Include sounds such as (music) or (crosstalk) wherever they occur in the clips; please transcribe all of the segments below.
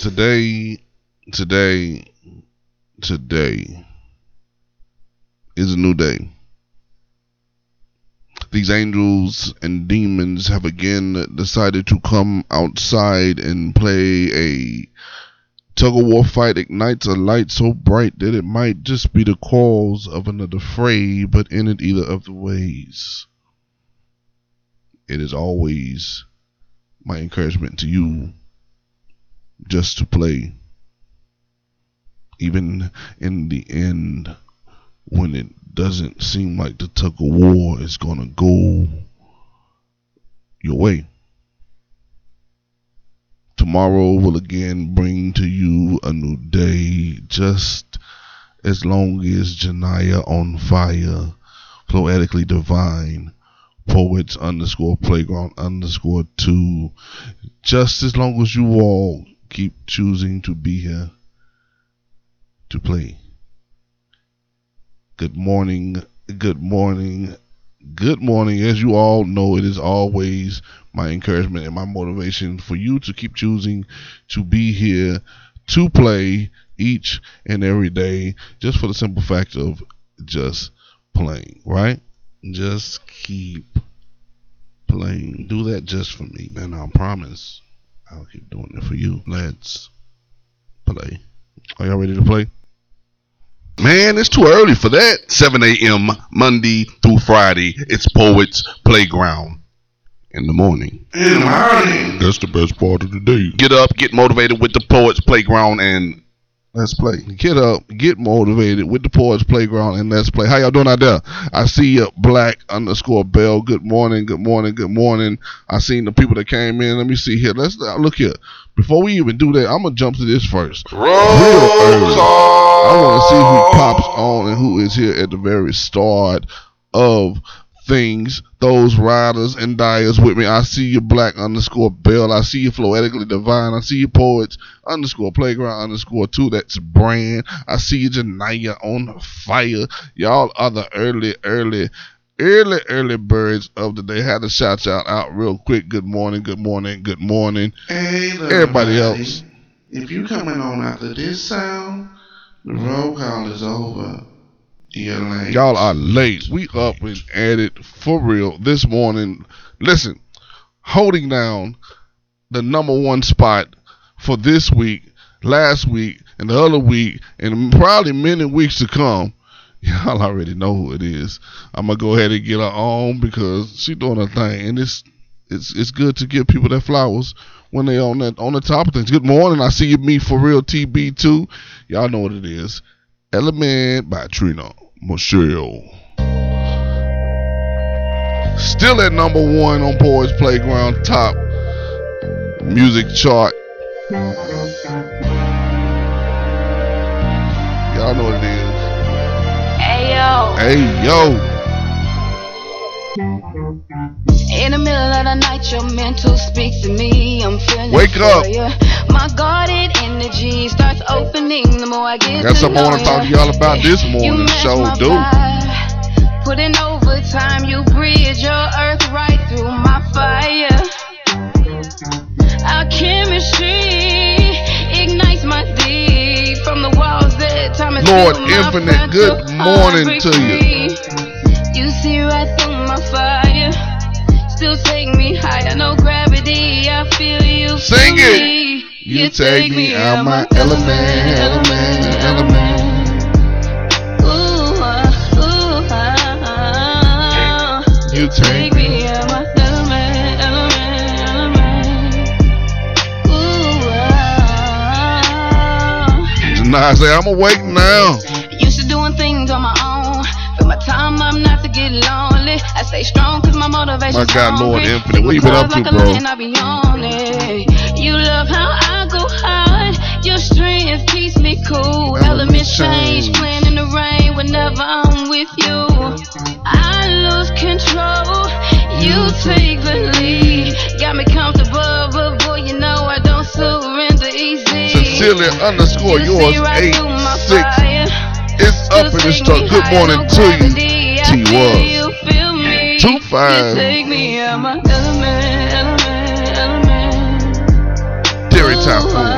Today, today, today is a new day. These angels and demons have again decided to come outside and play a tug of war fight ignites a light so bright that it might just be the cause of another fray, but in it either of the ways. It is always my encouragement to you just to play. Even in the end, when it doesn't seem like the tug of war is going to go your way. Tomorrow will again bring to you a new day, just as long as Janaya on fire, poetically divine, poets underscore playground underscore two, just as long as you all keep choosing to be here to play. Good morning, good morning, good morning. As you all know, it is always my encouragement and my motivation for you to keep choosing to be here to play each and every day just for the simple fact of just playing, right? Just keep playing. Do that just for me. And I promise I'll keep doing it for you. Let's play. Are y'all ready to play? Man, it's too early for that. 7 a.m. Monday through Friday. It's Poets Playground. In the morning. In the morning. That's the best part of the day. Get up, get motivated with the Poets Playground, and let's play. Get up, get motivated with the Poets Playground, and let's play. How y'all doing out there? I see you, Black underscore Bell. Good morning, good morning, good morning. I seen the people that came in. Let me see here. Let's uh, look here. Before we even do that, I'm gonna jump to this first. Roll I want to see who pops on and who is here at the very start of things, those riders and dyers with me. I see you black underscore bell. I see you floetically divine. I see you poets underscore playground underscore two. That's brand. I see you Janaya on fire. Y'all are the early, early, early, early birds of the day. Had to shout y'all out real quick. Good morning, good morning, good morning. Hey, everybody else. If you coming on after this sound, the roll call is over. Y'all are late. We up and at it for real this morning. Listen, holding down the number one spot for this week, last week, and the other week, and probably many weeks to come. (laughs) Y'all already know who it is. I'm gonna go ahead and get her on because she doing her thing, and it's it's it's good to give people their flowers when they on that on the top of things. Good morning. I see you, me for real, TB2. Y'all know what it is. Element by Trina Machelle. Still at number one on Poets Playground top music chart. Y'all know what it is. Hey yo. Hey yo. In the middle of the night, your mental speaks to me. I'm feeling Wake up. You. My guarded energy starts opening the more I get. Got something I want to talk to y'all about this morning. Show do. Putting overtime, you bridge your earth right through my fire. Our chemistry ignites my deep from the walls that time is Lord Infinite, good morning to you. You see right through fire. Still take me higher, no gravity. I feel you. Sing it. Me. You, you take, take me out my element, element, element. Ooh, uh, ooh, uh, uh, you take me out my element, element, element. Ooh, uh, Janai say I'm awake now. Used to doing things on my own. For my time, I'm not to get lonely. I stay strong cause my motivation. My God, Lord Infinite, what you been up to, bro? You love how I go hard. Your strength keeps me cool. Elements change, playing in the rain whenever I'm with you. I lose control. You take the lead. Got me comfortable, but boy, you know I don't surrender easy. Sincerely underscore yours, eight, six. It's up in the start. Good morning to you, T was. Two five. Terry Top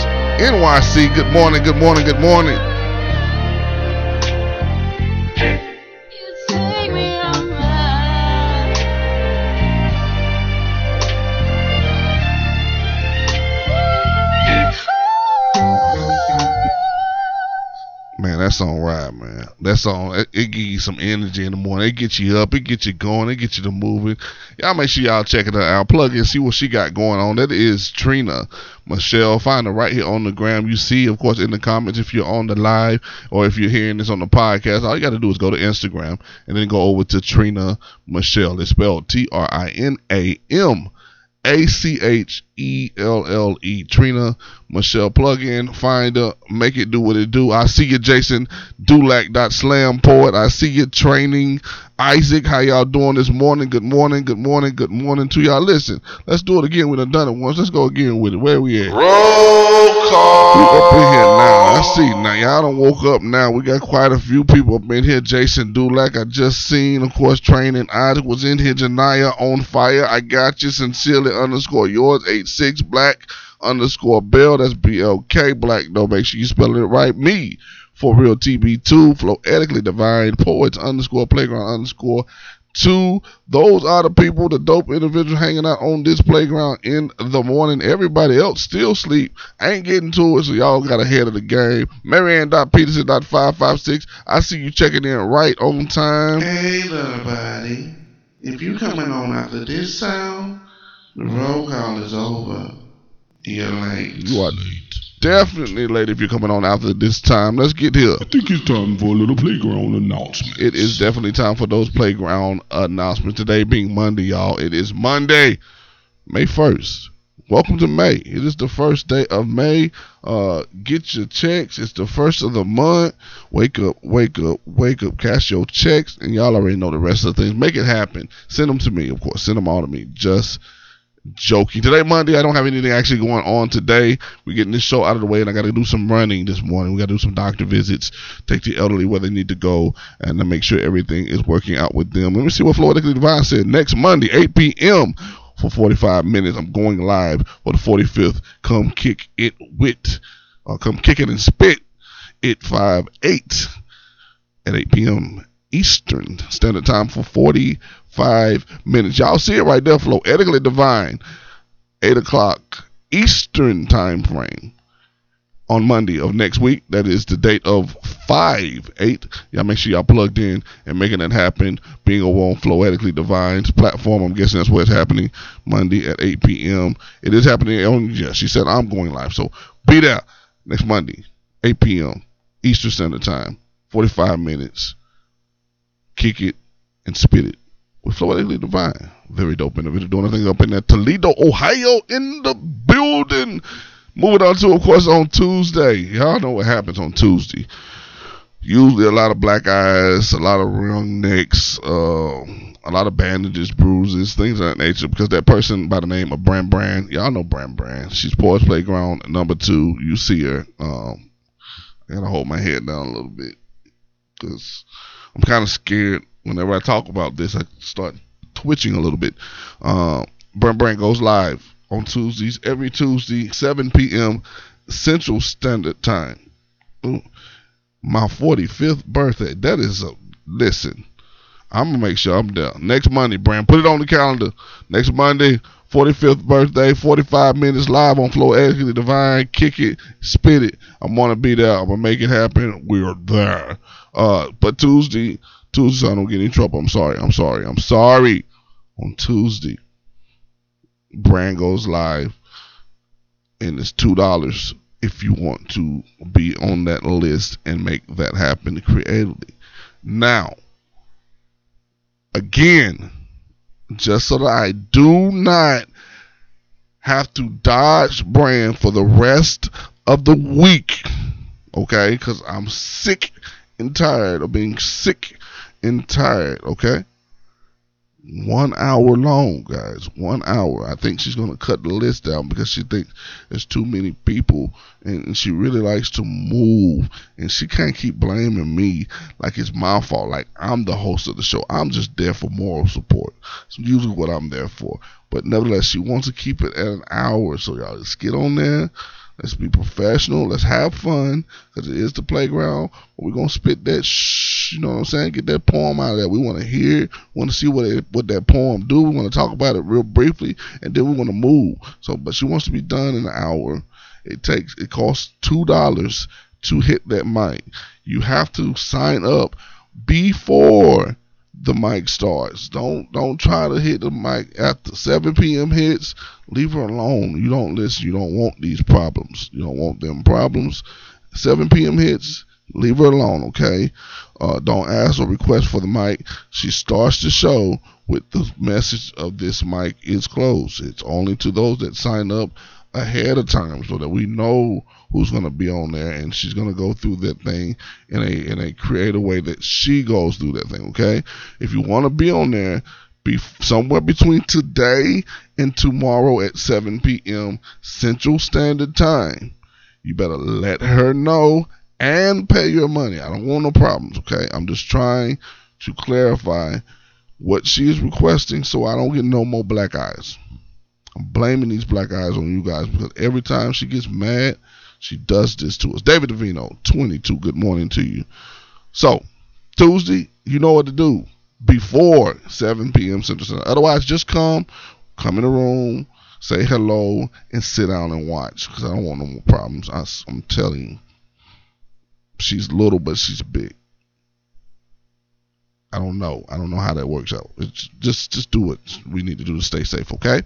NYC. Good morning. Good morning. Good morning. Ride, man. That song, it, it give you some energy in the morning. It gets you up. It gets you going. It gets you to moving. Y'all make sure y'all check it out. Plug in, see what she got going on. That is Trina Machelle. Find her right here on the gram. You see, of course, in the comments if you're on the live or if you're hearing this on the podcast. All you got to do is go to Instagram and then go over to Trina Machelle. It's spelled T R I N A M. A C H E L L E. Trina Machelle. Plug in, find her, make it do what it do. I see you, Jason Dulac. dot Slam poet. I see you training. Isaac, how y'all doing this morning? Good morning, good morning, good morning to y'all. Listen, let's do it again. We done done it once. Let's go again with it. Where we at? Roll We up in here now. I see now. Y'all done woke up now. We got quite a few people up in here. Jason Dulac, I just seen, of course, training. Isaac was in here. Janaya on fire. I got you. Sincerely underscore yours. 86 black underscore Bell. That's B L K black. Though make sure you spell it right. Me for real TB2. Floetically divine. Poets underscore playground underscore two. Those are the people, the dope individuals hanging out on this playground in the morning. Everybody else still sleep. Ain't getting to it, so y'all got ahead of the game. Marianne.peterson.556. I see you checking in right on time. Hey, buddy. If you coming on after this sound, the roll call is over. You're late. You are late. definitely late if you're coming on after this time. Let's get here. I think it's time for a little playground announcement. It is definitely time for those playground announcements. Today being Monday, y'all. It is Monday, May 1st. Welcome to May. It is the first day of May. Uh, get your checks. It's the first of the month. Wake up, wake up, wake up. Cash your checks, and y'all already know the rest of the things. Make it happen. Send them to me, of course. Send them all to me. Just joking. Today, Monday, I don't have anything actually going on today. We're getting this show out of the way, and I got to do some running this morning. We got to do some doctor visits, take the elderly where they need to go, and to make sure everything is working out with them. Let me see what Florida Divine said. Next Monday, 8 p.m. for 45 minutes, I'm going live for the 45th. Come kick it with, or come kick it and spit it 5 8 at 8 p.m. Eastern Standard Time for 45 minutes. Y'all see it right there, Floetically Divine, 8 o'clock Eastern Time frame on Monday of next week. That is the date of 5 8. Y'all make sure y'all plugged in and making that happen. Being over on Floetically Divine's platform. I'm guessing that's where it's happening Monday at 8 p.m. It is happening on, yeah, she said I'm going live. So be there next Monday, 8 p.m. Eastern Standard Time, 45 minutes kick it, and spit it with Floetically Divine. Very dope individual doing things up in there. Toledo, Ohio, in the building. Moving on to, of course, on Tuesday. Y'all know what happens on Tuesday. usually a lot of black eyes, a lot of wrung necks, uh, a lot of bandages, bruises, things of that nature. Because that person by the name of Brand Brand, y'all know Brand Brand. She's Poets Playground number two. You see her. Um, I gotta hold my head down a little bit because I'm kind of scared. Whenever I talk about this, I start twitching a little bit. Uh, Brand Brand goes live on Tuesdays, every Tuesday, 7 p.m. Central Standard Time. Ooh, my 45th birthday. That is a listen. I'm gonna make sure I'm there next Monday. Brand, put it on the calendar. Next Monday, 45th birthday, 45 minutes live on Floetically Divine. Kick it, spit it. I'm gonna be there. I'm gonna make it happen. We're there. Uh, but Tuesday, Tuesday, so I don't get in trouble. I'm sorry. I'm sorry. I'm sorry. On Tuesday, Brand goes live, and it's two dollars if you want to be on that list and make that happen creatively. Now, again, just so that I do not have to dodge brand for the rest of the week, okay? Because I'm sick and tired of being sick and tired, okay? one hour long, guys. One hour. I think she's gonna cut the list down because she thinks there's too many people, and, she really likes to move, and she can't keep blaming me like it's my fault. Like I'm the host of the show. I'm just there for moral support. It's usually what I'm there for. But nevertheless, she wants to keep it at an hour. So y'all just get on there Let's be professional. Let's have fun because it is the playground. We're gonna spit that shh, you know what I'm saying? Get that poem out of there. We want to hear, want to see what it, what that poem do. We want to talk about it real briefly, and then we want to move. So, but she wants to be done in an hour. It takes it costs two dollars to hit that mic. You have to sign up before the mic starts. Don't don't try to hit the mic after 7 p.m. hits. Leave her alone. You don't listen. You don't want these problems. You don't want them problems. 7 p.m. hits. Leave her alone, okay? Uh, don't ask or request for the mic. She starts the show with the message of this mic is closed. It's only to those that sign up ahead of time so that we know who's going to be on there and she's going to go through that thing in a in a creative way that she goes through that thing okay? If you want to be on there be somewhere between today and tomorrow at 7 p.m. Central Standard Time you better let her know and pay your money. I don't want no problems okay? I'm just trying to clarify what she is requesting so I don't get no more black eyes I'm blaming these black eyes on you guys because every time she gets mad, she does this to us. David Davino, 22, good morning to you. So, Tuesday, you know what to do before 7 p.m. Central. Otherwise, just come, come in the room, say hello, and sit down and watch because I don't want no more problems. I, I'm telling you, she's little, but she's big. I don't know. I don't know how that works out. It's just just do what we need to do to stay safe, okay?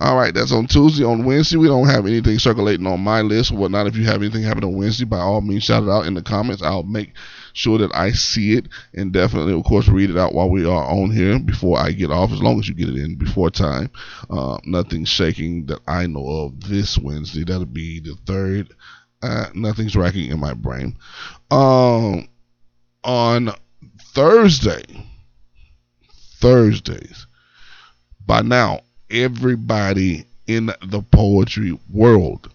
All right, that's on Tuesday. On Wednesday, we don't have anything circulating on my list or whatnot. If you have anything happen on Wednesday, by all means, shout it out in the comments. I'll make sure that I see it and definitely, of course, read it out while we are on here before I get off, as long as you get it in before time. Uh, nothing shaking that I know of this Wednesday. That'll be the third. Uh, nothing's racking in my brain. Um, on Thursday, Thursdays, by now, everybody in the poetry world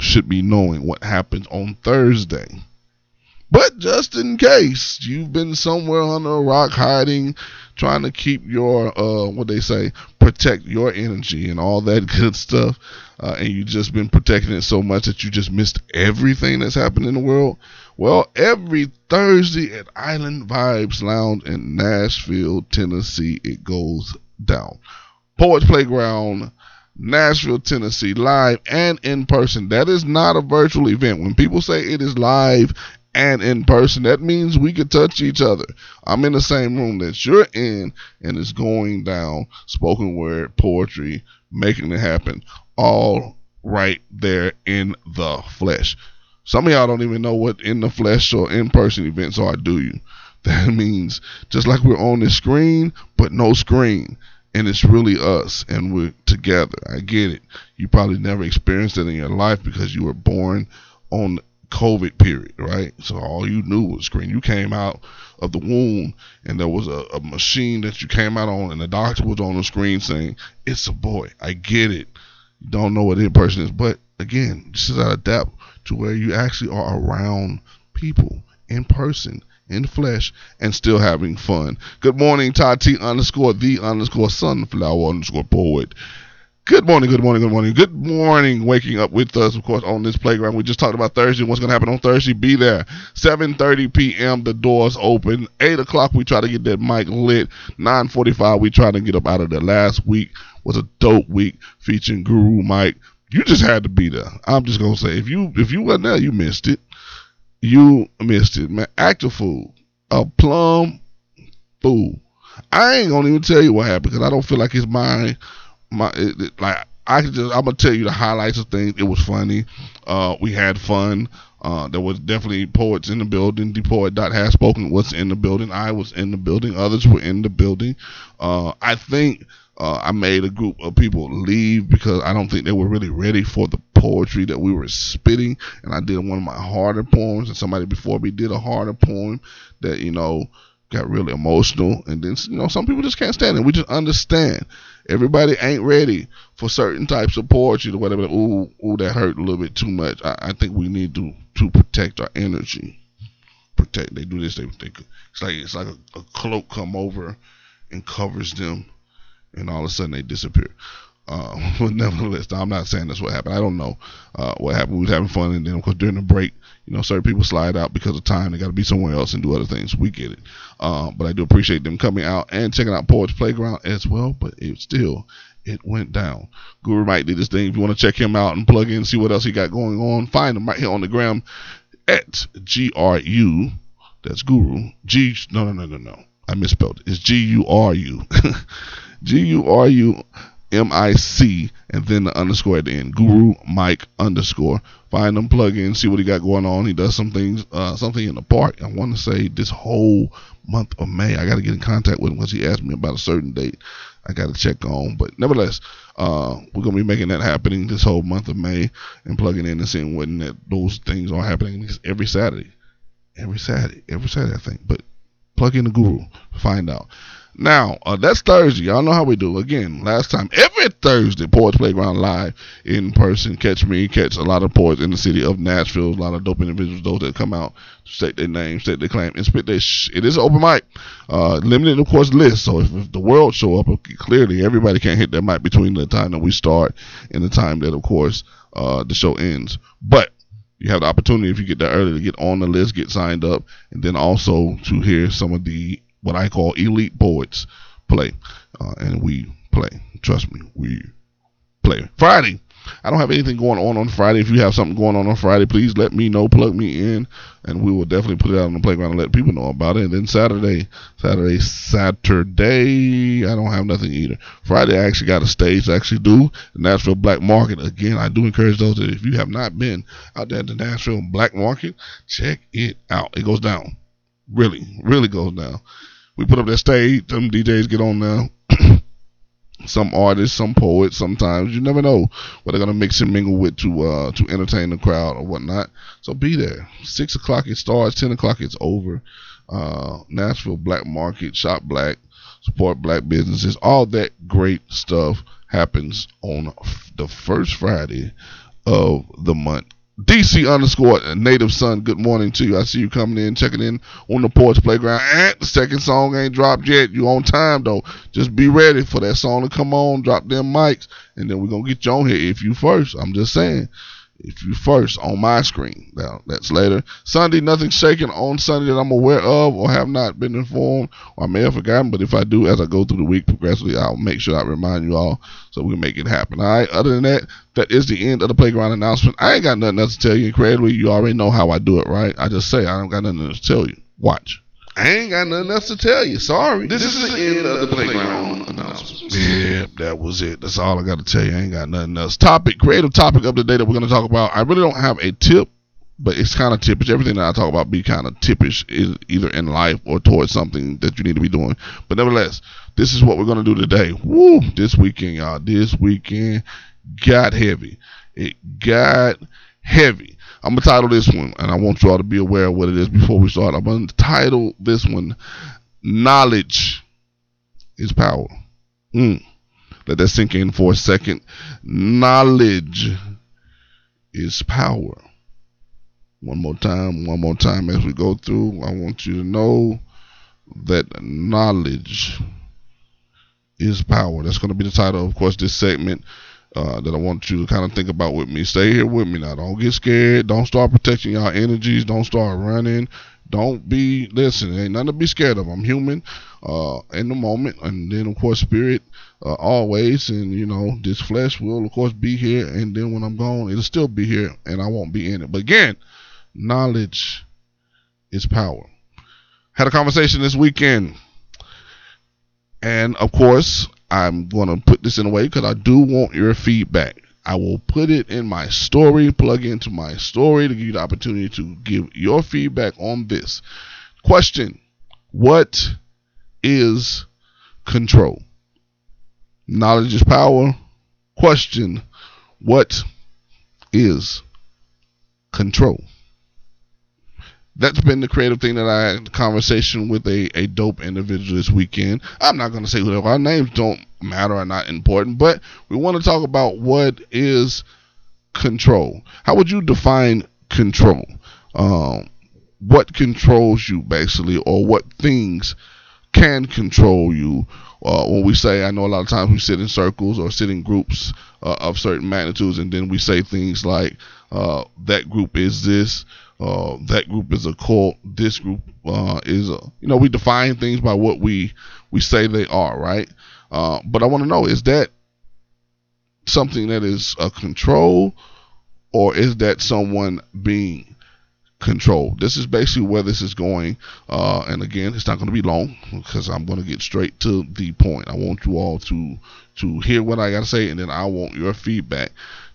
should be knowing what happens on Thursday. But just in case you've been somewhere under a rock hiding, trying to keep your uh what they say, protect your energy and all that (laughs) good stuff, uh, and you've just been protecting it so much that you just missed everything that's happened in the world. Well, every Thursday at Island Vibes Lounge in Nashville, Tennessee, it goes down. Poets Playground, Nashville, Tennessee, live and in person. That is not a virtual event. When people say it is live and in person, that means we could touch each other. I'm in the same room that you're in, and it's going down spoken word, poetry, making it happen, all right there in the flesh. Some of y'all don't even know what in the flesh or in person events are, do you? (laughs) That means just like we're on the screen, but no screen and it's really us and we're together. I get it. You probably never experienced it in your life because you were born on COVID period, right? So all you knew was screen. You came out of the womb and there was a, a machine that you came out on and the doctor was on the screen saying, It's a boy. I get it. You don't know what in person is. But again, this is how to adapt to where you actually are around people in person, in flesh, and still having fun. Good morning, Tati underscore the underscore sunflower underscore poet. Good morning, good morning, good morning, good morning. Waking up with us, of course, on this playground. We just talked about Thursday. What's going to happen on Thursday? Be there. 7:30 p.m. The doors open. 8 o'clock. We try to get that mic lit. 9:45. We try to get up out of there. Last week was a dope week featuring Guru Mike. You just had to be there. I'm just gonna say, if you if you weren't there, you missed it. You missed it, man. Active food, a plum fool. I ain't gonna even tell you what happened because I don't feel like it's mine my it, it, like I can just I'm gonna tell you the highlights of things. It was funny. Uh, we had fun. Uh, there was definitely poets in the building. The poet dot has spoken was in the building. I was in the building. Others were in the building. Uh, I think uh, I made a group of people leave because I don't think they were really ready for the poetry that we were spitting. And I did one of my harder poems, and somebody before me did a harder poem that you know got really emotional. And then you know some people just can't stand it. We just understand everybody ain't ready for certain types of poetry or whatever. Ooh, ooh, that hurt a little bit too much. I, I think we need to to protect our energy. Protect. They do this. They, they it's like it's like a, a cloak come over and covers them, and all of a sudden they disappear. Uh, (laughs) but nevertheless, I'm not saying that's what happened. I don't know uh, what happened. We was having fun, and then of course during the break, you know, certain people slide out because of time. They got to be somewhere else and do other things. We get it. Uh, but I do appreciate them coming out and checking out Poets Playground as well. But it still, it went down. Guru Mike did this thing. If you want to check him out and plug in, see what else he got going on, find him right here on the gram at G R U. That's Guru. G. No, no, no, no, no. I misspelled it. It's G U R U. (laughs) G U R U M I C and then the underscore at the end. Guru Mike underscore. Find him, plug in, see what he got going on. He does some things, uh, something in the park. I want to say this whole month of May. I got to get in contact with him because he asked me about a certain date. I got to check on, but nevertheless, uh, we're gonna be making that happening this whole month of May and plugging in and seeing when that those things are happening every Saturday, every Saturday, every Saturday I think. But plug in the Guru, find out. Now, uh, that's Thursday. Y'all know how we do. Again, last time, every Thursday, Poets Playground live in person. Catch me, catch a lot of poets in the city of Nashville. A lot of dope individuals, those that come out, state their name, state their claim, and spit their sh- It is an open mic. Uh, limited, of course, list. So if, if the world show up, clearly everybody can't hit that mic between the time that we start and the time that, of course, uh, the show ends. But you have the opportunity if you get there early to get on the list, get signed up, and then also to hear some of the what I call elite poets play, uh, and we play. Trust me, we play. Friday, I don't have anything going on on Friday. If you have something going on on Friday, please let me know. Plug me in, and we will definitely put it out on the playground and let people know about it. And then Saturday, Saturday, Saturday, I don't have nothing either. Friday, I actually got a stage to actually do Nashville Black Market. Again, I do encourage those that if you have not been out there at the Nashville Black Market, check it out. It goes down. Really, really goes down we put up that stage. Some DJs get on there. (clears throat) some artists, some poets. Sometimes you never know what they're gonna mix and mingle with to uh, to entertain the crowd or whatnot. So be there. Six o'clock it starts. Ten o'clock it's over. Uh, Nashville Black Market, Shop Black, support black businesses. All that great stuff happens on the first Friday of the month. DC underscore native son, good morning to you. I see you coming in, checking in on the Poets Playground. And the second song ain't dropped yet. You on time though. Just be ready for that song to come on. Drop them mics, and then we're gonna get you on here if you first. I'm just saying first on my screen. Now that's later. Sunday, nothing shaking on Sunday that I'm aware of or have not been informed or I may have forgotten. But if I do, as I go through the week progressively, I'll make sure I remind you all so we can make it happen. All right. Other than that, that is the end of the playground announcement. I ain't got nothing else to tell you. Incredibly, you already know how I do it, right? I just say I don't got nothing else to tell you. Watch. I ain't got nothing else to tell you. Sorry. This, this is, the end, end of the playground announcements. Yeah, that was it. That's all I got to tell you. I ain't got nothing else. Topic, creative topic of the day that we're going to talk about. I really don't have a tip, but it's kind of tippish. Everything that I talk about be kind of tippish, is either in life or towards something that you need to be doing. But nevertheless, this is what we're going to do today. Woo! This weekend, y'all. This weekend got heavy. It got heavy. I'm gonna title this one, and I want you all to be aware of what it is before we start. I'm gonna title this one "Knowledge is Power." Mm. Let that sink in for a second. Knowledge is power. One more time, one more time as we go through. I want you to know that knowledge is power. That's going to be the title, of course, this segment uh, that I want you to kind of think about with me. Stay here with me now. Don't get scared. Don't start protecting your energies. Don't start running. Don't be listen. Ain't nothing to be scared of. I'm human, uh, in the moment, and then of course spirit, uh, always, and you know this flesh will of course be here, and then when I'm gone, it'll still be here, and I won't be in it. But again, knowledge is power. Had a conversation this weekend, and of course I'm gonna put this in a way because I do want your feedback. I will put it in my story, plug into my story to give you the opportunity to give your feedback on this. Question What is control? Knowledge is power. Question What is control? That's been the creative thing that I had a conversation with a, a dope individual this weekend. I'm not going to say who our names don't matter are not important, but we want to talk about what is control. How would you define control? Um, what controls you basically, or what things can control you? Uh, when we say, I know a lot of times we sit in circles or sit in groups uh, of certain magnitudes, and then we say things like, uh, that group is this, uh, that group is a cult. This group uh, is a, you know, we define things by what we we say they are, right? Uh, but I want to know is that something that is a control, or is that someone being controlled? This is basically where this is going. Uh, and again, it's not going to be long because I'm going to get straight to the point. I want you all to to hear what I got to say, and then I want your feedback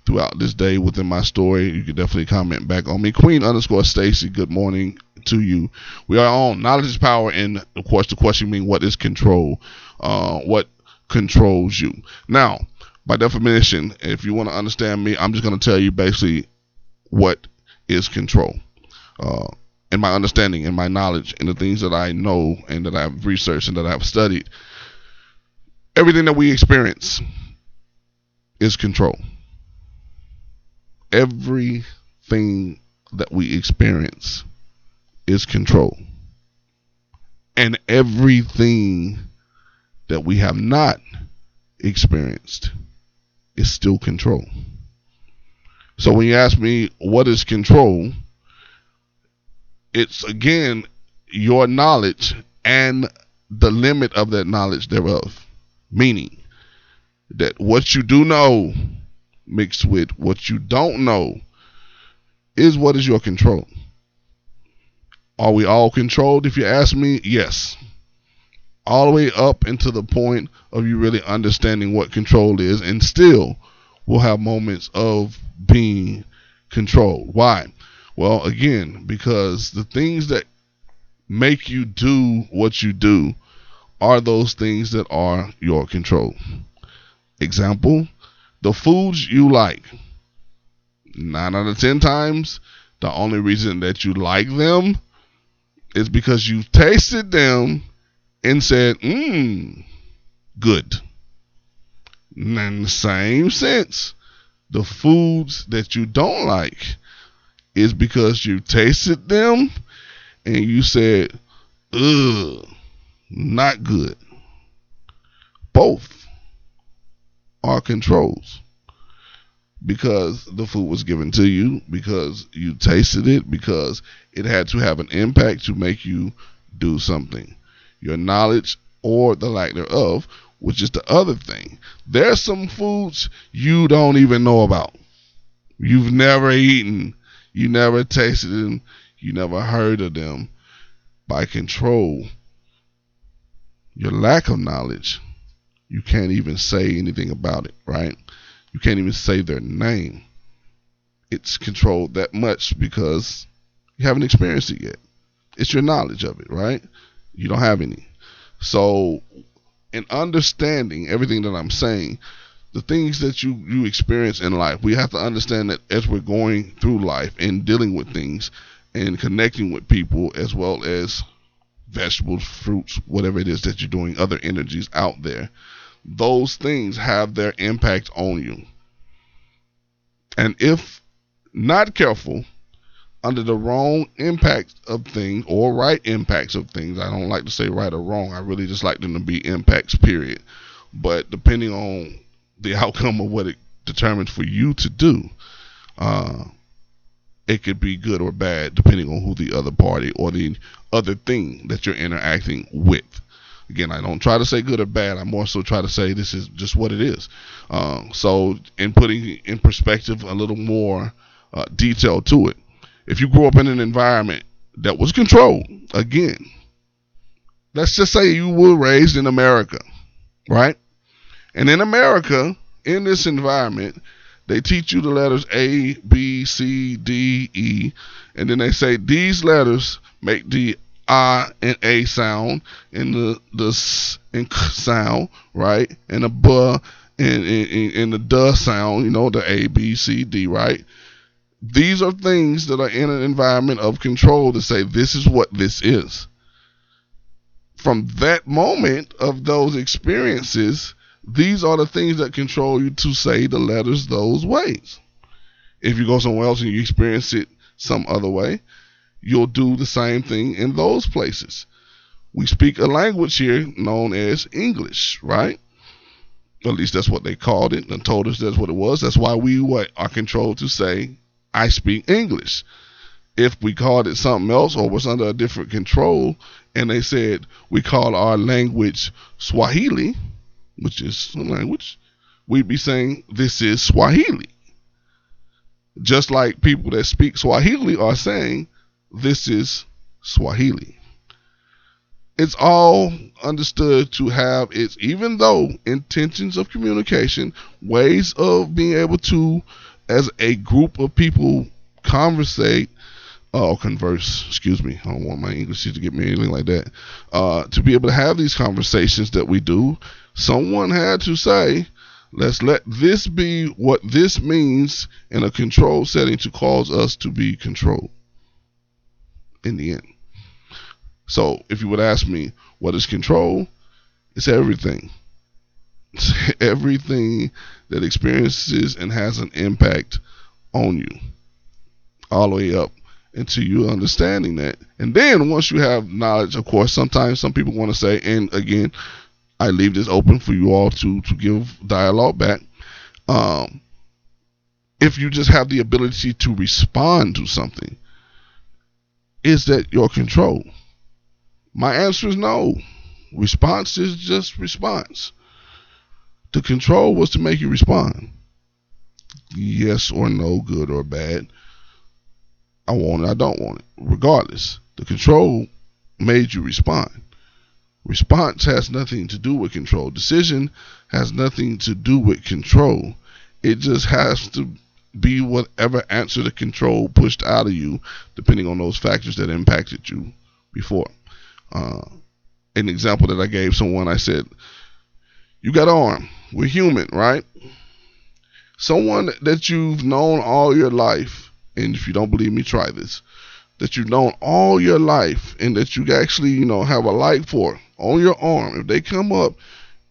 throughout this day within my story. You can definitely comment back on me. Queen underscore Stacy, good morning to you. We are on knowledge is power, and of course, the question being what is control? Uh, what controls you? Now, by definition, if you want to understand me, I'm just going to tell you basically what is control. Uh, and my understanding and my knowledge and the things that I know and that I've researched and that I've studied, everything that we experience is control everything that we experience is control. And everything that we have not experienced is still control. So when you ask me what is control, it's again your knowledge and the limit of that knowledge thereof. Meaning that what you do know mixed with what you don't know is what is your control. Are we all controlled? If you ask me, yes. All the way up into the point of you really understanding what control is, and still we'll have moments of being controlled. Why? Well, again, because the things that make you do what you do are those things that are your control. Example, the foods you like. Nine out of ten times, the only reason that you like them is because you tasted them and said, mmm, good. And in the same sense, the foods that you don't like is because you tasted them and you said, ugh, not good. Both are controls because the food was given to you, because you tasted it, because it had to have an impact to make you do something. Your knowledge or the lack thereof, which is the other thing. There's some foods you don't even know about. You've never eaten, you never tasted them, you never heard of them. By control, your lack of knowledge you can't even say anything about it, right? You can't even say their name. It's controlled that much because you haven't experienced it yet. It's your knowledge of it, right? You don't have any. So, in understanding everything that I'm saying, the things that you you experience in life. We have to understand that as we're going through life and dealing with things and connecting with people as well as vegetables, fruits, whatever it is that you're doing, other energies out there, those things have their impact on you. And if not careful, under the wrong impact of things or right impacts of things, I don't like to say right or wrong. I really just like them to be impacts, period. But depending on the (laughs) outcome of what it determines for you to do, uh, it could be good or bad depending on who the other party or the other thing that you're interacting with. Again, I don't try to say good or bad. I more so try to say this is just what it is. Um, so, in putting in perspective a little more uh, detail to it, if you grew up in an environment that was controlled, again, let's just say you were raised in America, right? And in America, in this environment, they teach you the letters A, B, C, D, E, and then they say these letters make the I and A sound, and the the S and K sound, right, and the B and, and, and the D sound, you know, the A, B, C, D, right. These are things that are in an environment of control to say this is what this is. From that moment of those experiences, these are the things that control you to say the letters those ways. If you go somewhere else and you experience it some other way, you'll do the same thing in those places. We speak a language here known as English, right? At least that's what they called it and told us that's what it was. That's why we are controlled to say, I speak English. If we called it something else or was under a different control and they said we call our language Swahili, which is a language, we'd be saying this is Swahili. Just like people that speak Swahili are saying this is Swahili. It's all understood to have its, even though intentions of communication, ways of being able to, as a group of people, conversate uh, converse. Excuse me, I don't want my English to get me anything like that. Uh, to be able to have these conversations that we do, someone had to say, let's let this be what this means in a control setting to cause us to be controlled in the end. So if you would ask me, what is control? It's everything. It's (laughs) everything that experiences and has an impact on you. All the way up into you understanding that. And then once you have knowledge, of course, sometimes some people want to say, and again, I leave this open for you all to to give dialogue back. Um, if you just have the ability to respond to something, is that your control? My answer is no. Response is just response. The control was to make you respond. Yes or no, good or bad. I want it, I don't want it. Regardless, the control made you respond. Response has nothing to do with control. Decision has nothing to do with control. It just has to be whatever answer the control pushed out of you, depending on those factors that impacted you before. Uh, an example that I gave someone, I said, You got arm. We're human, right? Someone that you've known all your life, and if you don't believe me, try this, that you've known all your life and that you actually, you know, have a like for on your arm, if they come up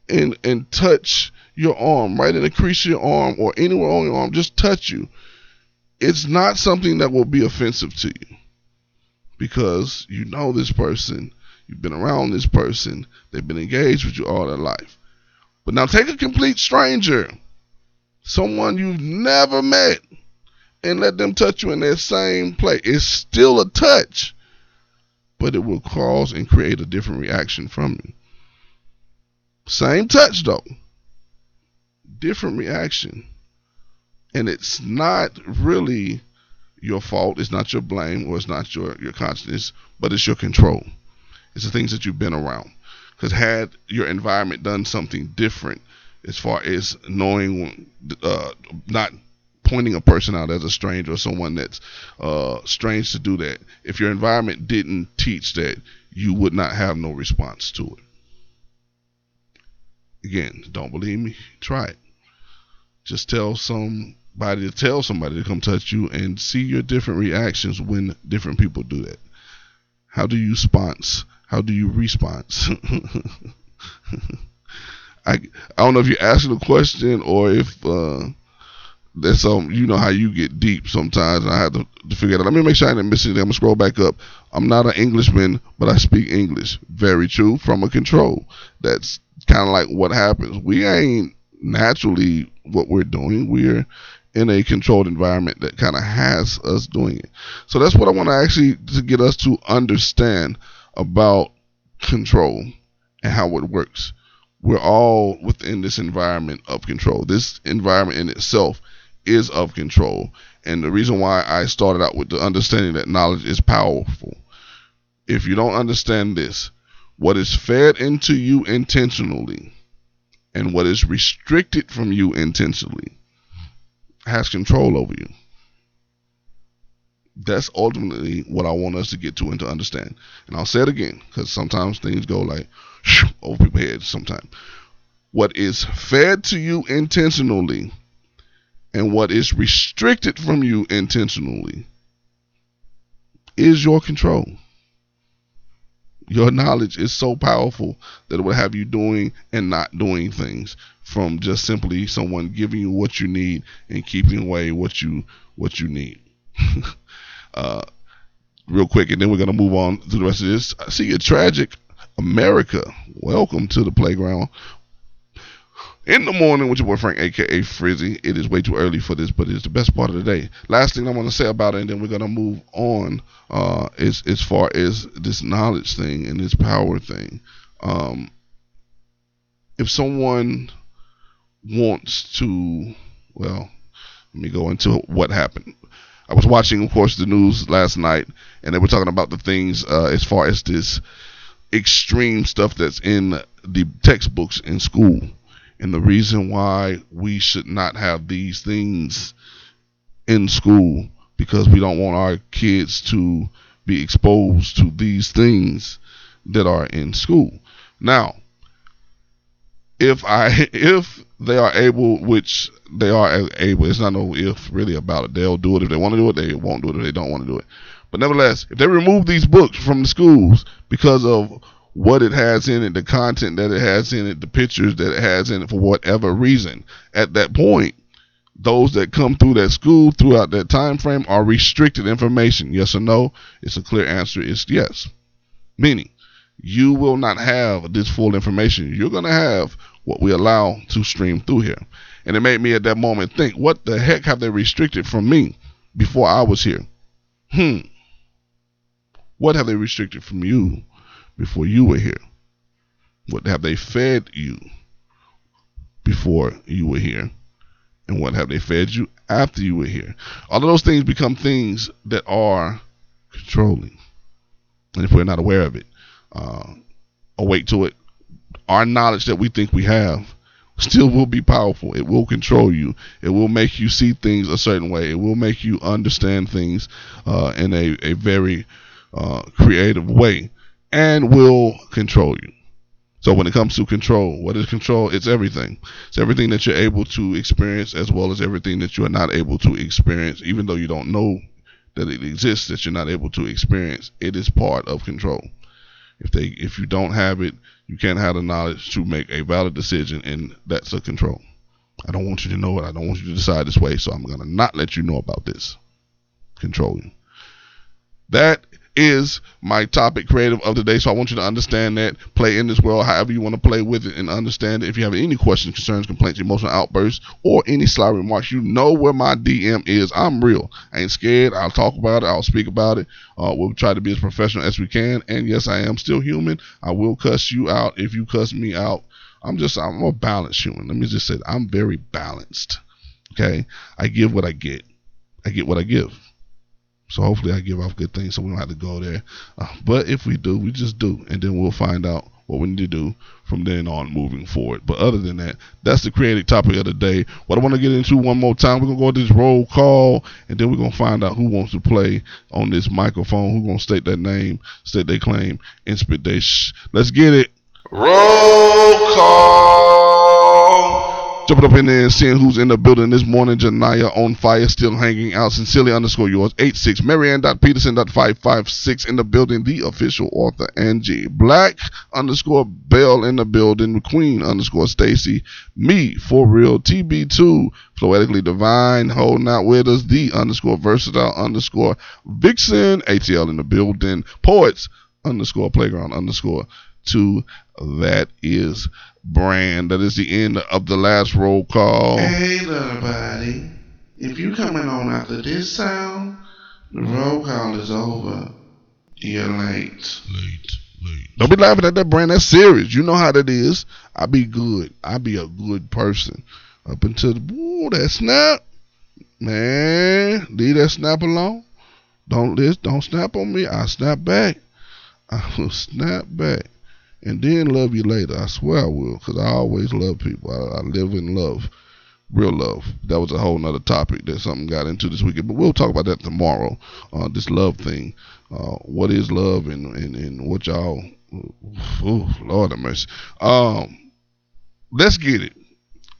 and and touch your arm, right in the crease of your arm or anywhere on your arm, just touch you, it's not something that will be offensive to you because you know this person, you've been around this person, they've been engaged with you all their life. But now take a complete stranger, someone you've never met, and let them touch you in that same place. It's still a touch, but it will cause and create a different reaction from you. Same touch though, different reaction. And it's not really your fault, it's not your blame, or it's not your, your consciousness, but it's your control. It's the things that you've been around. Because had your environment done something different, as far as knowing, uh, not pointing a person out as a stranger or someone that's uh, strange to do that, if your environment didn't teach that, you would not have no response to it. Again, don't believe me? Try it. Just tell somebody to tell somebody to come touch you and see your different reactions when different people do that. How do you response? How do you response? (laughs) I I don't know if you're asking a question or if uh, there's some you know how you get deep sometimes. I have to, to figure it out. Let me make sure I didn't miss anything. I'm gonna scroll back up. I'm not an Englishman, but I speak English. Very true. From a control. That's kind of like what happens. We ain't naturally what we're doing. We're in a controlled environment that kind of has us doing it. So that's what I want to actually to get us to understand about control and how it works. We're all within this environment of control. This environment in itself is of control. And the reason why I started out with the understanding that knowledge is powerful. If you don't understand this, what is fed into you intentionally and what is restricted from you intentionally has control over you. That's ultimately what I want us to get to and to understand. And I'll say it again because sometimes things go like over people's heads sometimes. What is fed to you intentionally and what is restricted from you intentionally is your control. Your knowledge is so powerful that it will have you doing and not doing things from just simply someone giving you what you need and keeping away what you what you need. (laughs) uh, real quick, and then we're gonna move on to the rest of this. I see a tragic America. Welcome to the playground in the morning with your boy Frank, aka Frizzy. It is way too early for this, but it's the best part of the day. Last thing I want to say about it, and then we're gonna move on. Uh, is as far as this knowledge thing and this power thing. Um, if someone wants to, well, let me go into what happened. I was watching, of course, the news last night, and they were talking about the things uh, as far as this extreme stuff that's in the textbooks in school and the reason why we should not have these things in school because we don't want our kids to be exposed to these things that are in school. Now, if I (laughs) if they are able, which they are able, it's not no if really about it. They'll do it if they want to do it. They won't do it if they don't want to do it. But nevertheless, if they remove these books from the schools because of what it has in it, the content that it has in it, the pictures that it has in it for whatever reason. At that point, those that come through that school throughout that time frame are restricted information. Yes or no? It's a clear answer. It's yes. Meaning, you will not have this full information. You're going to have what we allow to stream through here. And it made me at that moment think, what the heck have they restricted from me before I was here? Hmm. What have they restricted from you before you were here? What have they fed you before you were here? And what have they fed you after you were here? All of those things become things that are controlling. And if we're not aware of it, uh, awake to it, our knowledge that we think we have still will be powerful. It will control you. It will make you see things a certain way. It will make you understand things uh, in a, a very uh, creative way and will control you. So when it comes to control, what is control? It's everything. It's everything that you're able to experience as well as everything that you are not able to experience, even though you don't know that it exists that you're not able to experience. It is part of control. If they if you don't have it, you can't have the knowledge to make a valid decision and that's a control. I don't want you to know it. I don't want you to decide this way, so I'm gonna not let you know about this. Controlling. That is my topic creative of the day. So I want you to understand that. Play in this world however you want to play with it and understand it. If you have any questions, concerns, complaints, emotional outbursts, or any sly remarks, you know where my DM is. I'm real. I ain't scared. I'll talk about it. I'll speak about it. Uh, we'll try to be as professional as we can. And yes, I am still human. I will cuss you out if you cuss me out. I'm just, I'm a balanced human. Let me just say, I'm very balanced. Okay. I give what I get. I get what I give. So hopefully I give off good things so we don't have to go there. Uh, but if we do, we just do. And then we'll find out what we need to do from then on moving forward. But other than that, that's the creative topic of the day. What I want to get into one more time, we're going to go to this roll call, and then we're going to find out who wants to play on this microphone, who's going to state their name, state their claim, and spit their sh. Let's get it. Roll call. Jumping up in there and seeing who's in the building this morning. Janaya on fire, still hanging out. Sincerely underscore yours. 86. Marianne dot Peterson dot 556 in the building. The official author Angie Black underscore Bell in the building. Queen underscore Stacy. Me for real. TB2 Floetically Divine holding out with us. The underscore versatile underscore Vixen ATL in the building. Poets underscore playground underscore two. That is brand. That is the end of the last roll call. Hey, little buddy. If you coming on after this sound, the roll call is over. You're late. Late, late. Don't be laughing at that brand. That's serious. You know how that is. I be good. I be a good person. Up until the ooh, that snap. Man, leave that snap alone. Don't list, don't snap on me. I snap back. (laughs) I will snap back. And then love you later. I swear I will, because I always love people. I, I live in love. Real love. That was a whole nother topic that something got into this weekend. But we'll talk about that tomorrow. Uh, this love thing. Uh, what is love and, and, and what y'all Ooh, Lord have mercy. Um, let's get it.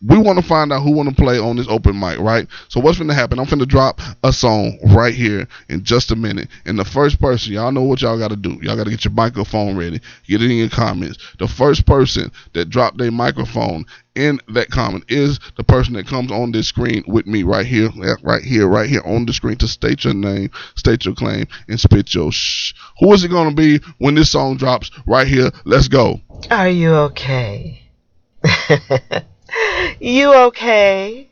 We want to find out who want to play on this open mic, right? So what's going to happen? I'm going to drop a song right here in just a minute. And the first person, y'all know what y'all got to do. Y'all got to get your microphone ready. Get it in your comments. The first person that dropped their microphone in that comment is the person that comes on this screen with me right here, right here, right here on the screen to state your name, state your claim, and spit your shh. Who is it going to be when this song drops right here? Let's go. Are you okay? (laughs) (laughs) you okay?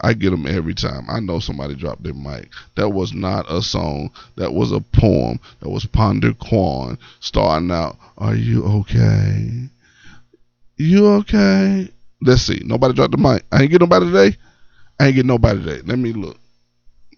I get them every time. I know somebody dropped their mic. That was not a song. That was a poem. That was Ponder Quan starting out. Are you okay? You okay? Let's see. Nobody dropped the mic. I ain't get nobody today. I ain't get nobody today. Let me look.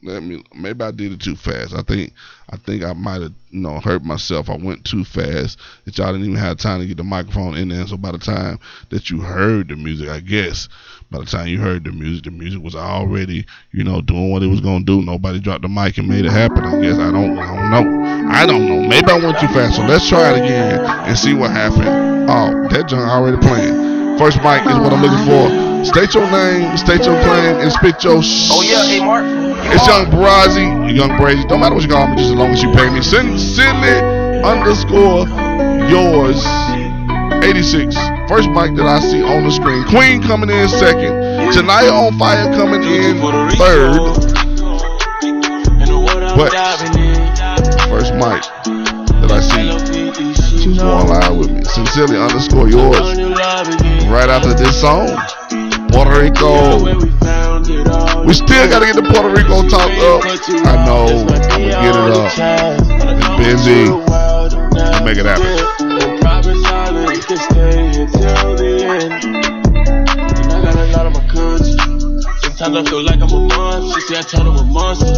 Let me. Maybe I did it too fast. I think. I think I might have, you know, hurt myself. I went too fast. That y'all didn't even have time to get the microphone in there. So by the time that you heard the music, I guess by the time you heard the music, the music was already, you know, doing what it was gonna do. Nobody dropped the mic and made it happen. I guess I don't. I don't know. I don't know. Maybe I went too fast. So let's try it again and see what happened. Oh, that junk already playing. First mic is what I'm looking for. State your name, state your claim, and spit your sh- Oh yeah, hey Mark. It's Young Brazy, Young Brazy. Don't matter what you call me, just as long as you pay me. Sincerely underscore yours. 86. First mic that I see on the screen. Queen coming in second. Janaya on fire coming in third. But first mic that I see. She's going live with me. Sincerely underscore yours. After this song. Puerto Rico. We still gotta get the Puerto Rico talk up. I know. I'm gonna get it up. It's busy. We'll make it happen. Sometimes I feel like I'm a monster. See, I turn up a monster.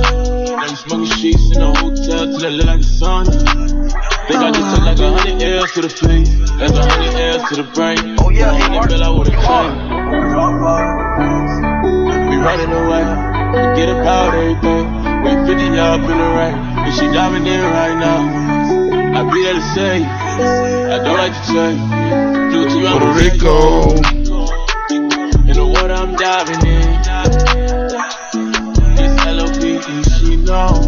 Now you smoking sheets in a hotel till I look like a. Think I just took like a hundred L's to the face. That's a hundred L's to the brain. Oh yeah, hey, Mark. I would have changed. We running away. We get about everything. We 50 up in the rain. And she diving in right now. I be there to say, I don't like to change. Due to Puerto Rico. You know what I'm diving in. It's L-O-V-E, she know.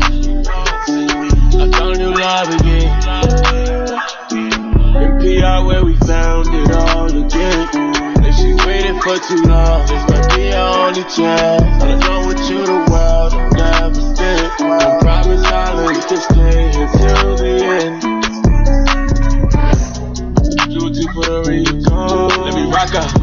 I found a new love again. In PR where we found it all again. And she waited for too long. This might be our only chance. I'm done with you, the world will never stay. I promise I'll let you stay here till the end. Due Puerto Rico. Let me rock out.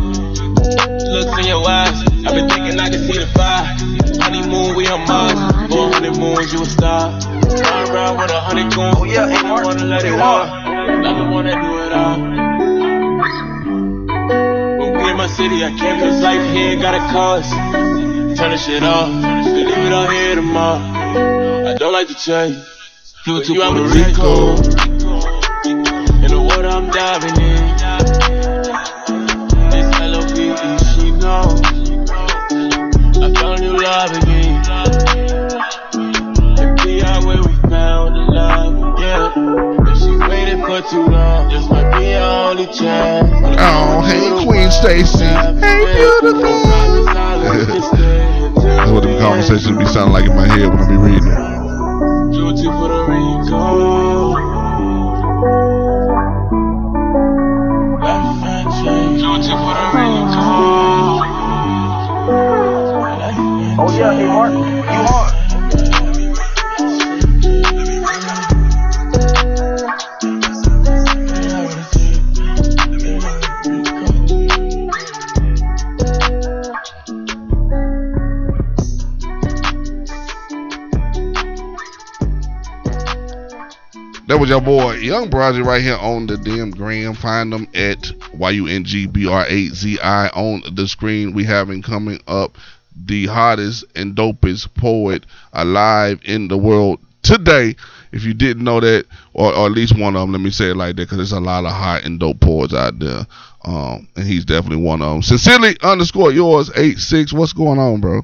Looks in your eyes. I've been thinking I can see the fire. Honeymoon, we on Mars. Four moons, you a star. Run around with a honey goon. Oh yeah, hey Mark. wanna let it walk. I don't wanna do it all. When we in my city, I can't cause life here got a cost. Turn the shit off. Just leave it all here tomorrow. I don't like to change. Due to Puerto Rico. You know what I'm diving in. It's L-O-V-E, she know. I found a new for too long. This might be our only chance. Oh, hey, Queen Stacy. Hey, beautiful. That's what the conversation be sounding like in my head when I be reading it. Oh yeah, That was your boy Young Brazy right here on the damn gram. Find them at Y-U-N-G-B-R-A-Z-I on the screen. We having coming up the hottest and dopest poet alive in the world today. If you didn't know that, or, or at least one of them, let me say it like that, because there's a lot of hot and dope poets out there. Um, and he's definitely one of them. Sincerely underscore yours, 8-6. What's going on, bro?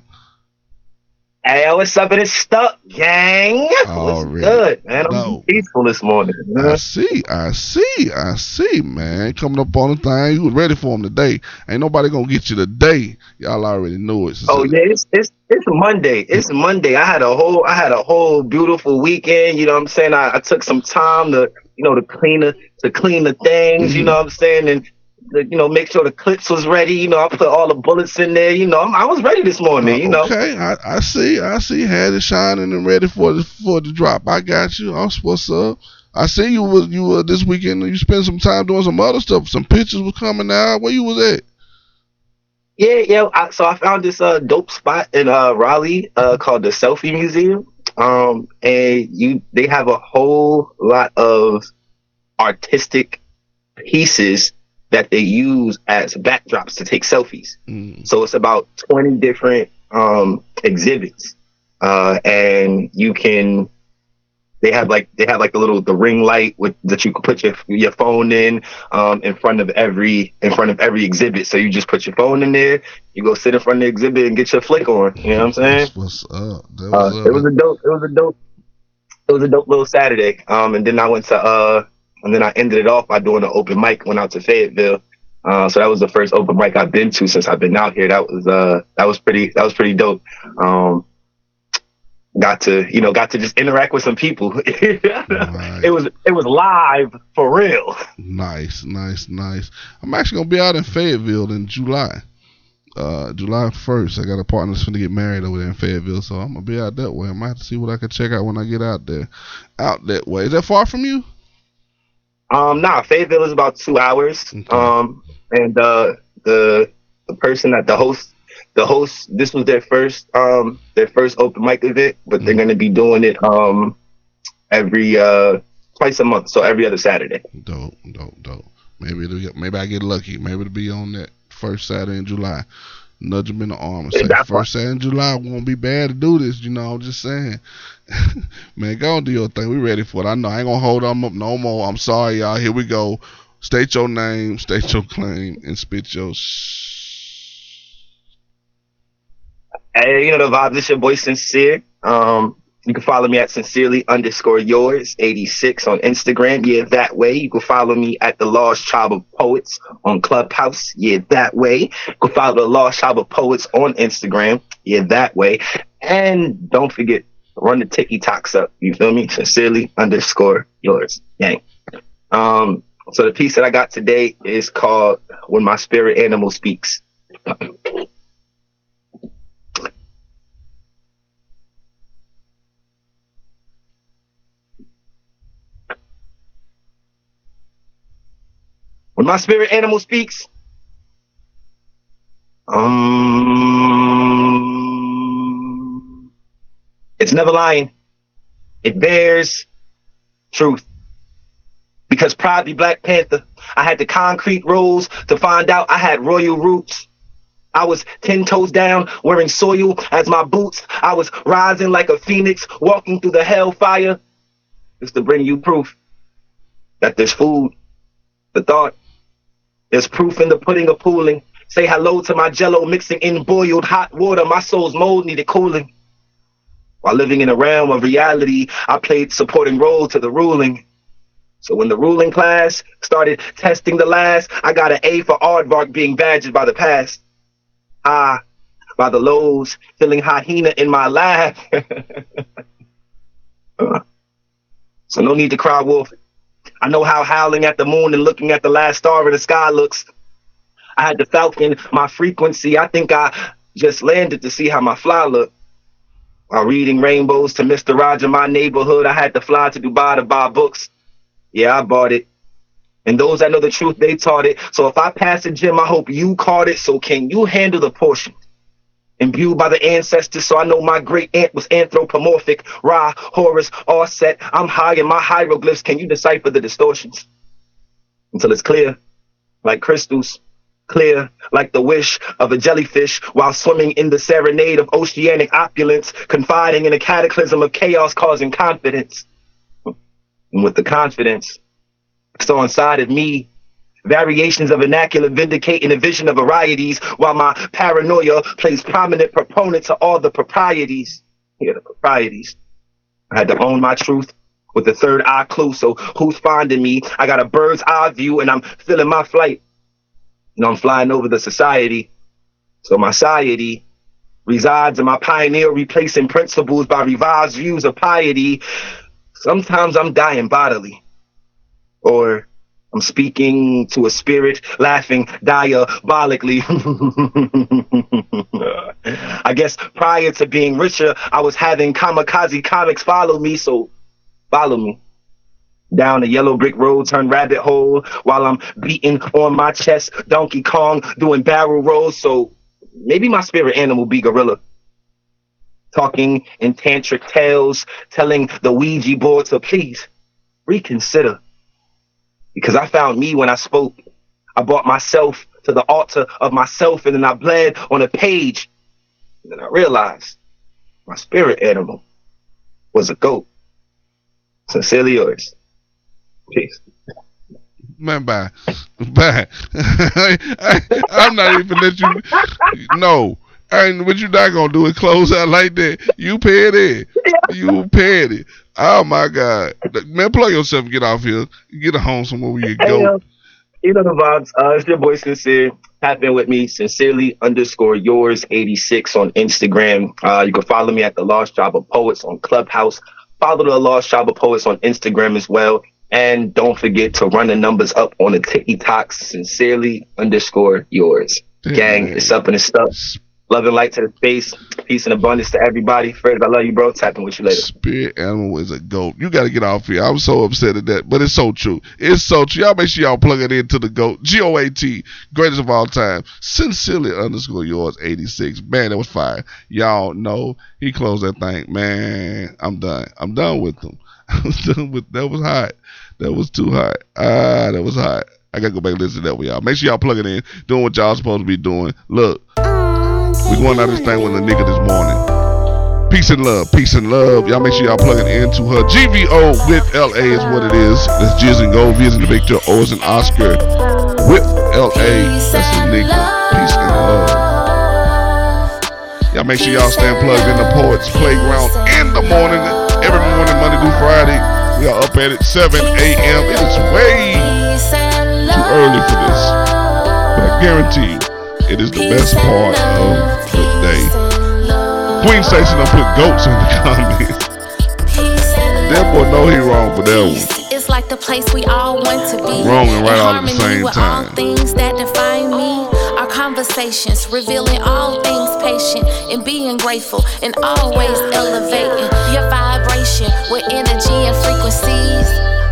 Hey, what's up? It is stuck, gang. Oh, what's Already good, man? I'm know. peaceful this morning. I see, I see, I see, man. Coming up on the thing, you was ready for him today. Ain't nobody gonna get you today. Y'all already knew it. Oh yeah, it's it's it's Monday. It's Monday. I had a whole I had a whole beautiful weekend. You know what I'm saying? I, I took some time to you know to clean the to clean the things. You mm-hmm. know what I'm saying? And the, you know make sure the clips was ready. You know I put all the bullets in there. You know I'm, I was ready this morning. You know. Okay, I, I see, I see. Had it shining and ready for the for the drop. I got you. I'm what's up. I see you was you were this weekend. You spent some time doing some other stuff. Some pictures were coming out. Where you was at? Yeah, yeah. I, so I found this uh dope spot in uh Raleigh uh called the Selfie Museum. Um, and you they have a whole lot of artistic pieces that they use as backdrops to take selfies. Mm. So it's about 20 different um exhibits. Uh and you can they have like they have like the little the ring light with that you can put your your phone in um in front of every in front of every exhibit. So you just put your phone in there, you go sit in front of the exhibit and get your flick on. You know what I'm saying? What's up? That Uh, was it was a dope. It was a dope. It was a dope little Saturday. Um, and then I went to uh, and then I ended it off by doing an open mic. Went out to Fayetteville. Uh, so that was the first open mic I've been to since I've been out here. That was uh, that was pretty. That was pretty dope. Um, got to you know got to just interact with some people. (laughs) It was it was live for real. Nice, nice, nice. I'm actually gonna be out in Fayetteville in July. Uh, July first. I got a partner that's gonna get married over there in Fayetteville, so I'm gonna be out that way. I might have to see what I can check out when I get out there. Out that way. Is that far from you? Um, nah, Fayetteville is about two hours. Okay. Um, and uh, the the person that the host, the host, this was their first um their first open mic event, but they're Mhm. gonna be doing it um every uh twice a month, so every other Saturday. Dope, dope, dope. Maybe it'll get, maybe I get lucky. Maybe it'll be on that first Saturday in July. Nudge him in the arm and say, first Saturday in July won't be bad to do this. You know, I'm just saying. (laughs) Man, go and do your thing. We ready for it. I know I ain't gonna hold them up no more. I'm sorry, y'all. Here we go. State your name, state your claim, and spit your. Sh- Hey, you know the vibe. This your boy Sincere. Um, you can follow me at sincerely underscore yours 86 on Instagram. Yeah, that way. You can follow me at the Lost Tribe of Poets on Clubhouse. Yeah, that way. You can follow the Lost Tribe of Poets on Instagram. Yeah, that way. And don't forget, run the TikToks up. You feel me? (laughs) Sincerely underscore yours. Gang. Um, so the piece that I got today is called When My Spirit Animal Speaks. When my spirit animal speaks, um, it's never lying. It bears truth. Because proudly Black Panther, I had the concrete rules to find out I had royal roots. I was ten toes down, wearing soil as my boots. I was rising like a phoenix, walking through the hellfire. Just to bring you proof that there's food, the thought, there's proof in the pudding of pooling. Say hello to my jello mixing in boiled hot water. My soul's mold needed cooling. While living in a realm of reality, I played supporting role to the ruling. So when the ruling class started testing the last, I got an A for aardvark being badgered by the past. Ah, by the lows, feeling hyena in my laugh. so no need to cry wolf. I know how howling at the moon and looking at the last star in the sky looks. I had to falcon my frequency. I think I just landed to see how my fly looked. While reading rainbows to Mr. Roger, my neighborhood, I had to fly to Dubai to buy books. Yeah, I bought it. And those that know the truth, they taught it. So if I pass the gym, I hope you caught it. So can you handle the portion? Imbued by the ancestors, so I know my great aunt was anthropomorphic. Ra, Horus, all set. I'm high in my hieroglyphs. Can you decipher the distortions? Until it's clear, like crystals, clear like the wish of a jellyfish while swimming in the serenade of oceanic opulence, confiding in a cataclysm of chaos causing confidence. And with the confidence, so inside of me, variations of vernacular vindicating a vision of varieties, while my paranoia plays prominent proponent to all the proprieties. Yeah, the proprieties. I had to own my truth with the third eye clue. So who's finding me? I got a bird's eye view and I'm feeling my flight. You know, I'm flying over the society. So my society resides in my pioneer replacing principles by revised views of piety. Sometimes I'm dying bodily. Or I'm speaking to a spirit, laughing diabolically. (laughs) I guess prior to being richer, I was having kamikaze comics follow me, so follow me. Down a yellow brick road, turn rabbit hole while I'm beating on my chest, Donkey Kong doing barrel rolls, so maybe my spirit animal be gorilla. Talking in tantric tales, telling the Ouija board to please reconsider because I found me when I spoke. I brought myself to the altar of myself and then I bled on a page. And then I realized my spirit animal was a goat. Sincerely yours. Peace. Man, bye. Bye. (laughs) I, am not even let you. No. And what you not gonna do is close out like that. You petty. You paid it. Oh my God. Man, plug yourself and get off here. Get a home somewhere where you go. Hey, uh, you know the vibes. Uh, it's your boy Sincere. Tap in with me, sincerely underscore yours 86 on Instagram. Uh, you can follow me at the Lost Tribe of Poets on Clubhouse. Follow the Lost Tribe of Poets on Instagram as well. And don't forget to run the numbers up on the TikToks. Sincerely underscore yours. Mm-hmm. Gang, it's up and it's stuff. Love and light to the face. Peace and abundance to everybody. Fred, I love you, bro. Tapping with you later. Spirit animal is a goat. You got to get off here. I'm so upset at that, but it's so true. It's so true. Y'all make sure y'all plug it into the goat. G O A T, greatest of all time. Sincerely underscore yours 86. Man, that was fire. Y'all know he closed that thing. Man, I'm done. I'm done with him. (laughs) I'm done with that. Was hot. That was too hot. Ah, that was hot. I gotta go back and listen to that with y'all. Make sure y'all plug it in, doing what y'all supposed to be doing. Look. We going out this thing with a nigga this morning. Peace and love, peace and love. Y'all make sure y'all plug it into her. GVO with LA is what it is. That's Jizz and Gold, V and Victor, O is an Oscar. With LA, that's a nigga. Peace and love. Y'all make sure y'all stand plugged in the Poets Playground in the morning. Every morning, Monday through Friday. We are up at it 7 a.m. It is way too early for this. But I guarantee you. It is the best part of the day. Queen Stacy don't put goats in the (laughs) comments. that boy know he wrong for that one. It's like the place we all want to be. Wrong and right all at the same time. All things that define me. Conversations revealing all things patient and being grateful and always elevating your vibration with energy and frequencies.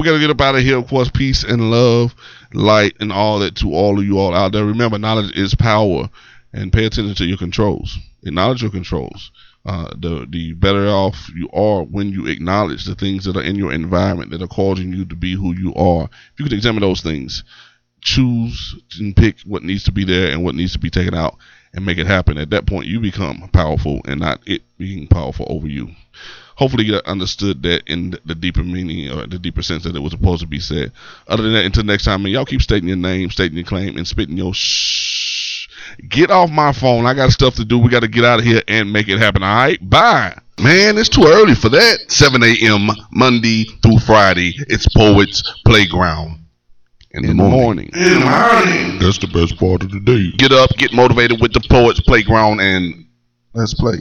We gotta get up out of here. Of course, peace and love, light, and all that to all of you all out there. Remember, knowledge is power, and pay attention to your controls. Acknowledge your controls. Uh, the the better off you are when you acknowledge the things that are in your environment that are causing you to be who you are. If you could examine those things, choose and pick what needs to be there and what needs to be taken out and make it happen. At that point, you become powerful and not it being powerful over you. Hopefully, you understood that in the deeper meaning or the deeper sense that it was supposed to be said. Other than that, until next time, man, y'all keep stating your name, stating your claim, and spitting your shh. Get off my phone. I got stuff to do. We got to get out of here and make it happen. All right? Bye. Man, it's too early for that. 7 a.m. Monday through Friday. It's Poets Playground. In, the morning. In the morning. That's the best part of the day. Get up, get motivated with the Poets Playground, and let's play.